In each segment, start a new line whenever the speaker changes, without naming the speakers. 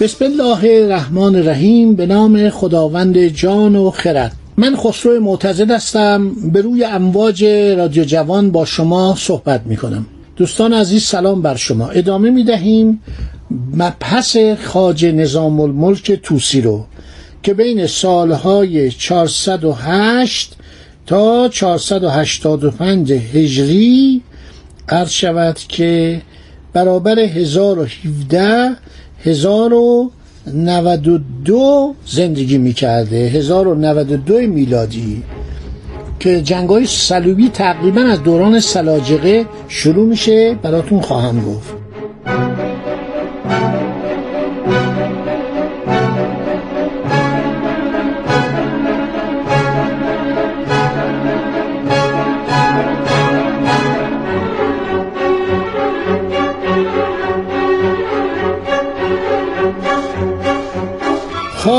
بسم الله الرحمن الرحیم به نام خداوند جان و خرد. من خسرو معتزد هستم. به روی امواج رادیو جوان با شما صحبت می کنم دوستان عزیز سلام بر شما. ادامه می دهیم مبحث خاج نظام الملک توسی رو که بین سالهای 408 تا 485 هجری عرض شود که برابر 1017 1092 زندگی می‌کرده. 1092 میلادی که جنگ های صلیبی تقریبا از دوران سلاجقه شروع میشه براتون خواهم گفت.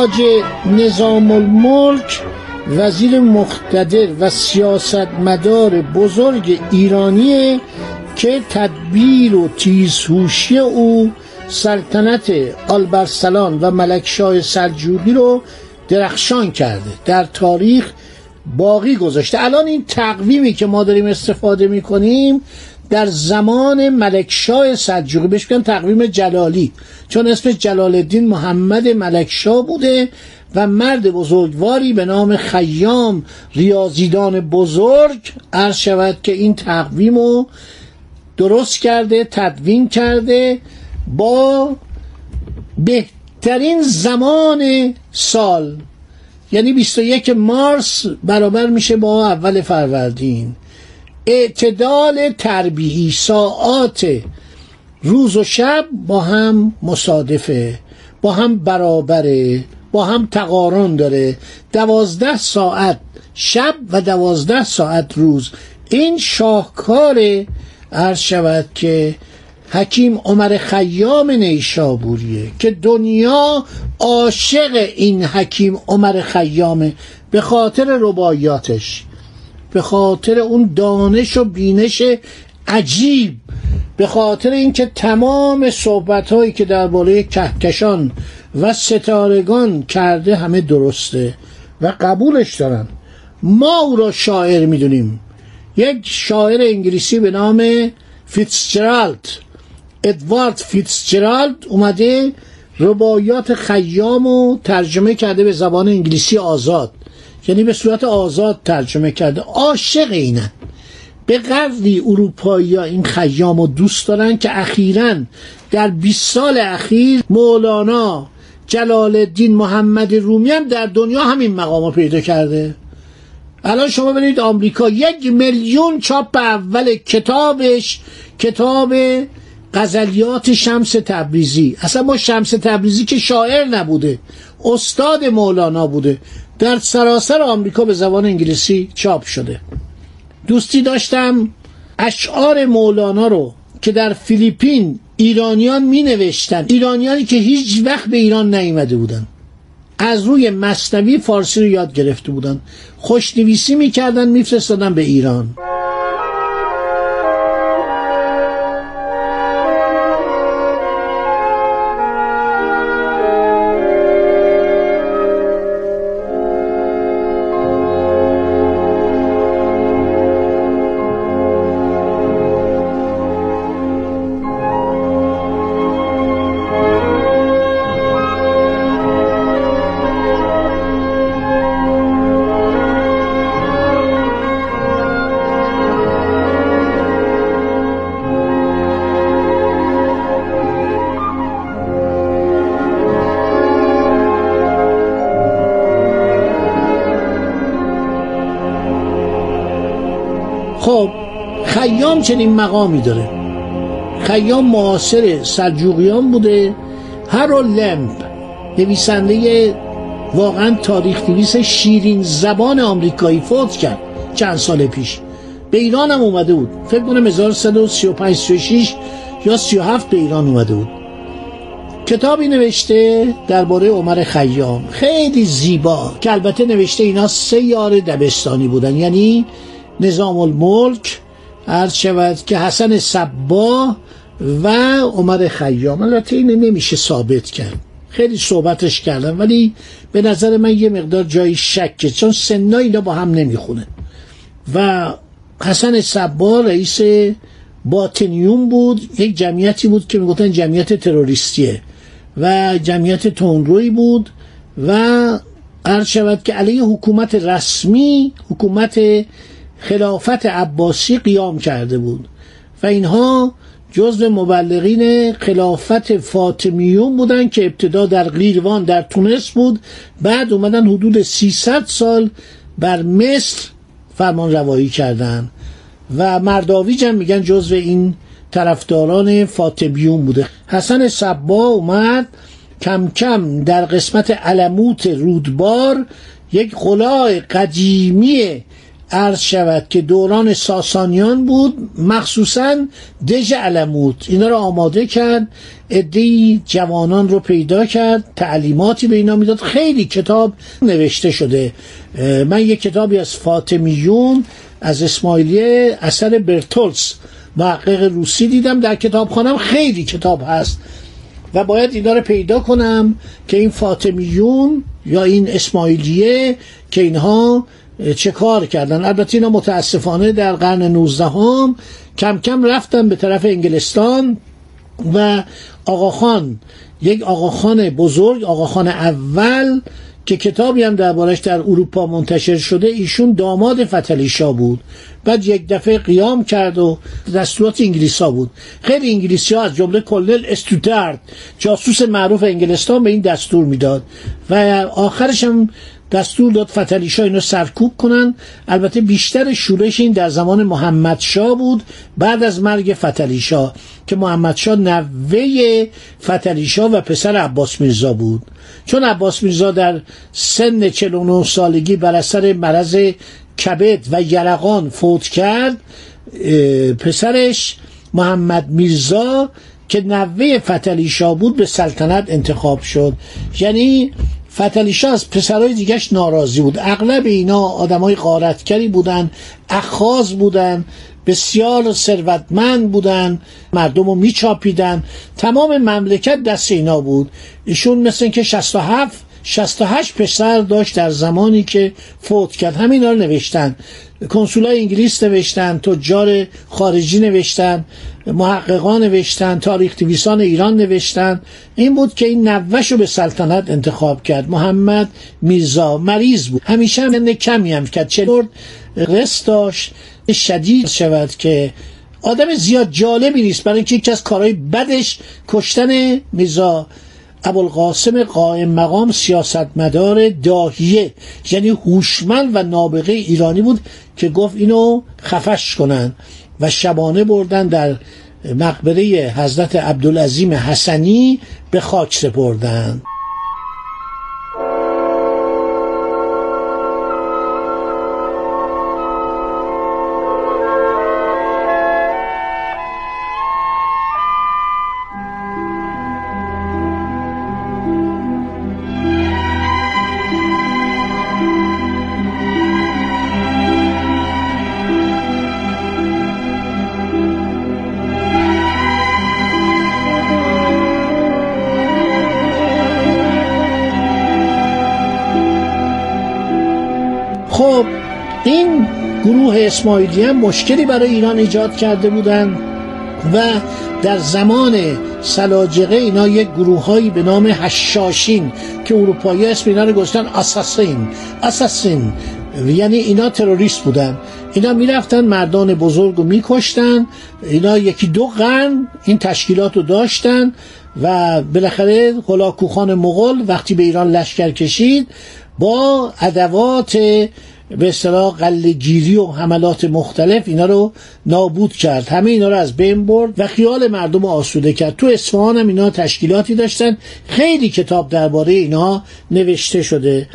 خاج نظام الملک وزیر مقتدر و سیاستمدار بزرگ ایرانیه که تدبیر و تیزهوشی او سلطنت آلبرسلان و ملکشاه سلجوقی رو درخشان کرده. در تاریخ باقی گذاشته. الان این تقویمی که ما داریم استفاده می‌کنیم در زمان ملکشاه سلجوقی بهش میگن تقویم جلالی چون اسم جلال الدین محمد ملکشاه بوده و مرد بزرگواری به نام خیام ریاضیدان بزرگ عرض شود که این تقویم رو درست کرده تدوین کرده با بهترین زمان سال یعنی 21 مارس برابر میشه با اول فروردین. اعتدال تربیعی ساعات روز و شب با هم مصادفه با هم برابره با هم تقارن داره. دوازده ساعت شب و دوازده ساعت روز. این شاهکار عرض شود که حکیم عمر خیام نیشابوریه که دنیا عاشق این حکیم عمر خیامه. به خاطر ربایاتش به خاطر اون دانش و بینش عجیب به خاطر اینکه تمام صحبت هایی که درباره کهکشان و ستارگان کرده همه درسته و قبولش دارن. ما او را شاعر می‌دونیم. یک شاعر انگلیسی به نام فیتزجرالد ادوارد فیتزجرالد اومده رباعیات خیام و ترجمه کرده به زبان انگلیسی آزاد. یعنی به صورت آزاد ترجمه کرده. عاشق اینن به قدری اروپایی ها این خیام رو دوست دارن که اخیرا در 20 سال اخیر مولانا جلال الدین محمد رومی هم در دنیا همین مقام پیدا کرده. الان شما برید آمریکا یک میلیون چاپ اول کتابش کتاب غزلیات شمس تبریزی. اصلا ما شمس تبریزی که شاعر نبوده استاد مولانا بوده. در سراسر آمریکا به زبان انگلیسی چاپ شده. دوستی داشتم اشعار مولانا رو که در فیلیپین ایرانیان می نوشتن ایرانیانی که هیچ وقت به ایران نیامده بودن. از روی مصنوی فارسی رو یاد گرفته بودن. خوشنویسی می‌کردن میفرستادن به ایران. خیام چنین مقامی داره. خیام معاصر سلجوقیان بوده. هر لمپ نویسنده واقعا تاریخ نویس شیرین زبان آمریکایی فوت کرد چند سال پیش. به ایران هم اومده بود. فکر کنم 1135 36 یا 37 به ایران اومده بود. کتابی نوشته درباره عمر خیام. خیلی زیبا. که البته نوشته اینا سه یار دبستانی بودن. یعنی نظام الملک عرض شود که حسن صبا و عمر خیام. البته اینه نمیشه ثابت کرد. خیلی صحبتش کردم ولی به نظر من یه مقدار جایی شکه چون سنا اینا با هم نمی‌خونه. و حسن صبا رئیس باطنیون بود یک جمعیتی بود که می‌گفتن جمعیت تروریستیه. و جمعیت تونروی بود و عرض شود که علیه حکومت رسمی حکومت خلافت عباسی قیام کرده بود و اینها جزو مبلغین خلافت فاطمیون بودن که ابتدا در قیروان در تونس بود بعد اومدن حدود 300 سال بر مصر فرمان روایی کردن و مرداویج هم میگن جزو این طرفداران فاطمیون بوده. حسن صبا اومد کم کم در قسمت علموت رودبار یک قلای قدیمی عرض شود که دوران ساسانیان بود مخصوصا دژ علموت. اینا رو آماده کرد ادهی جوانان رو پیدا کرد تعلیماتی به اینا می‌داد. خیلی کتاب نوشته شده. من یک کتابی از فاطمیون از اسماعیلیه اثر برتولس محقق روسی دیدم. در کتابخانم خیلی کتاب هست و باید اینا رو پیدا کنم که این فاطمیون یا این اسماعیلیه که اینها چه کار کردن؟ البته اینا متاسفانه در قرن 19 هم کم کم رفتن به طرف انگلستان و آقاخان یک آقاخان بزرگ آقاخان اول که کتابی هم دربارش در اروپا منتشر شده ایشون داماد فتلیشا بود. بعد یک دفعه قیام کرد و دستورات انگلیسا بود. خیلی انگلیسی ها از جمله کلنل استوتارد جاسوس معروف انگلستان به این دستور می‌داد. و آخرش هم دستور داد فتلیشا اینو سرکوب کنن. البته بیشتر شورش این در زمان محمد شا بود بعد از مرگ فتلیشا که محمد شا نوه فتلیشا و پسر عباس میرزا بود. چون عباس میرزا در سن 49 سالگی بر اثر مرض کبد و یرقان فوت کرد پسرش محمد میرزا که نوه فتلیشا بود به سلطنت انتخاب شد. یعنی فتلیشا از پسرهای دیگهش ناراضی بود. اغلب اینا آدمای قارتکری بودن اخاز بودن بسیار ثروتمند بودن مردم رو میچاپیدن. تمام مملکت دست اینا بود. ایشون مثل که 67 68 پسر داشت در زمانی که فوت کرد. همینا رو نوشتن. کنسولای انگلیس نوشتن تجار خارجی نوشتن محققان نوشتن تاریخ نویسان ایران نوشتن. این بود که این نوش رو به سلطنت انتخاب کرد. محمد میرزا مریض بود. همیشه هم کمی هم کرد. چه رست داشت. شدید شود که آدم زیاد جالبی نیست. برای اینکه یکی از کارهای بدش کشتن میرزا ابوالقاسم قائم مقام سیاستمدار داهیه یعنی هوشمند و نابغه ایرانی بود که گفت اینو خفش کنن و شبانه بردن در مقبره حضرت عبدالعظیم حسنی به خاک سپردند گروه اسماعیلی هم مشکلی برای ایران ایجاد کرده بودند و در زمان سلاجقه اینا یک گروه هایی به نام هشاشین که اروپایی اسم اینا رو گذاشتن اساسین. اساسین یعنی اینا تروریست بودن. اینا می‌رفتن مردان بزرگ رو میکشتن. اینا یکی دو قرن این تشکیلات رو داشتن و بالاخره هلاکوخان مغول وقتی به ایران لشکر کشید با ادوات به اصطلاح قلهگیری و حملات مختلف اینا رو نابود کرد. همه اینا رو از بین برد و خیال مردم آسوده کرد. تو اصفهان هم اینا تشکیلاتی داشتن. خیلی کتاب درباره اینا نوشته شده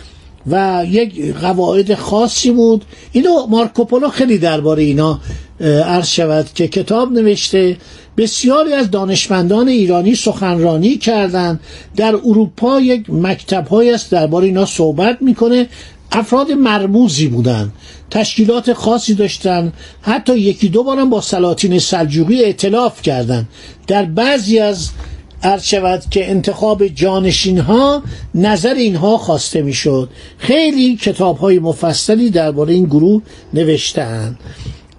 و یک قواعد خاصی بود. اینو مارکوپولو خیلی درباره اینا عرض شود که کتاب نوشته. بسیاری از دانشمندان ایرانی سخنرانی کردند. در اروپا یک مکتب است درباره اینا صحبت می‌کنه. افراد مرموزی بودند تشکیلات خاصی داشتن حتی یکی دو بارم با سلاطین سلجوقی اعتلاف کردند در بعضی از عرض شود که انتخاب جانشین ها نظر اینها خواسته می‌شد. خیلی کتاب های مفصلی درباره این گروه نوشتهاند.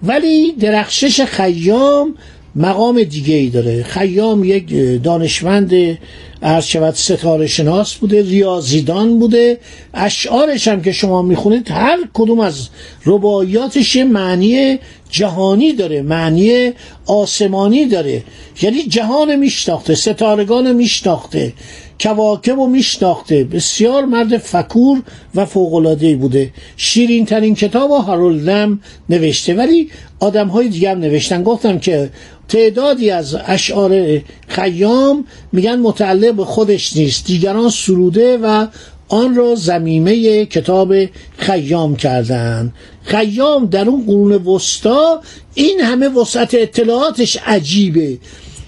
ولی درخشش خیام مقام دیگه ای داره. خیام یک دانشمند عرض شود ستاره شناس بوده ریاضیدان بوده. اشعارش هم که شما می‌خونید هر کدوم از رباعیاتش معنی جهانی داره معنی آسمانی داره. یعنی جهان میشناخته ستارگان میشناخته کواکب و میشناخته. بسیار مرد فکور و فوقلادهی بوده. شیرین ترین کتاب هارولدم نوشته. ولی آدم های دیگه هم نوشتن. گفتم که تعدادی از اشعار خیام میگن متعلق به خودش نیست. دیگران سروده و آن را زمیمه کتاب خیام کردن. خیام در اون قرون وسطا این همه وسعت اطلاعاتش عجیبه.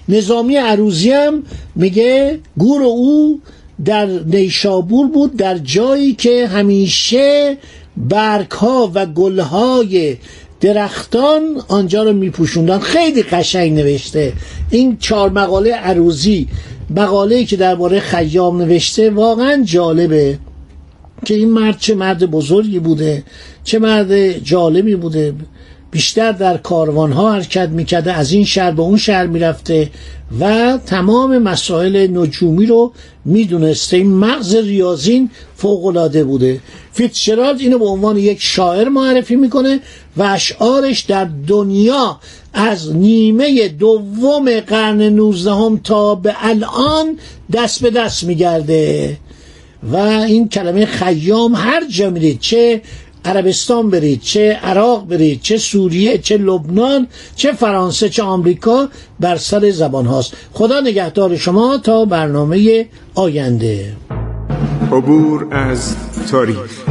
نظامی عروزی هم میگه گور او در نیشابور بود در جایی که همیشه برگ ها و گل های درختان آنجا رو میپوشوندن. خیلی قشنگ نوشته. این چهار مقاله عروزی مقاله که درباره خیام نوشته واقعا جالبه. که این مرد چه مرد بزرگی بوده چه مرد جالبی بوده. بیشتر در کاروان ها حرکت می‌کرده از این شهر به اون شهر می‌رفته و تمام مسائل نجومی رو می‌دونسته. این مغز ریاضین فوقلاده بوده. فیتشرالد اینو به عنوان یک شاعر معرفی می‌کنه و اشعارش در دنیا از نیمه دوم قرن نوزدهم تا به الان دست به دست میگرده. و این کلمه خیام هر جا میرید چه عربستان برید چه عراق برید چه سوریه چه لبنان چه فرانسه چه آمریکا بر سر زبان هاست. خدا نگهدار شما تا برنامه آینده.
عبور از تاریخ.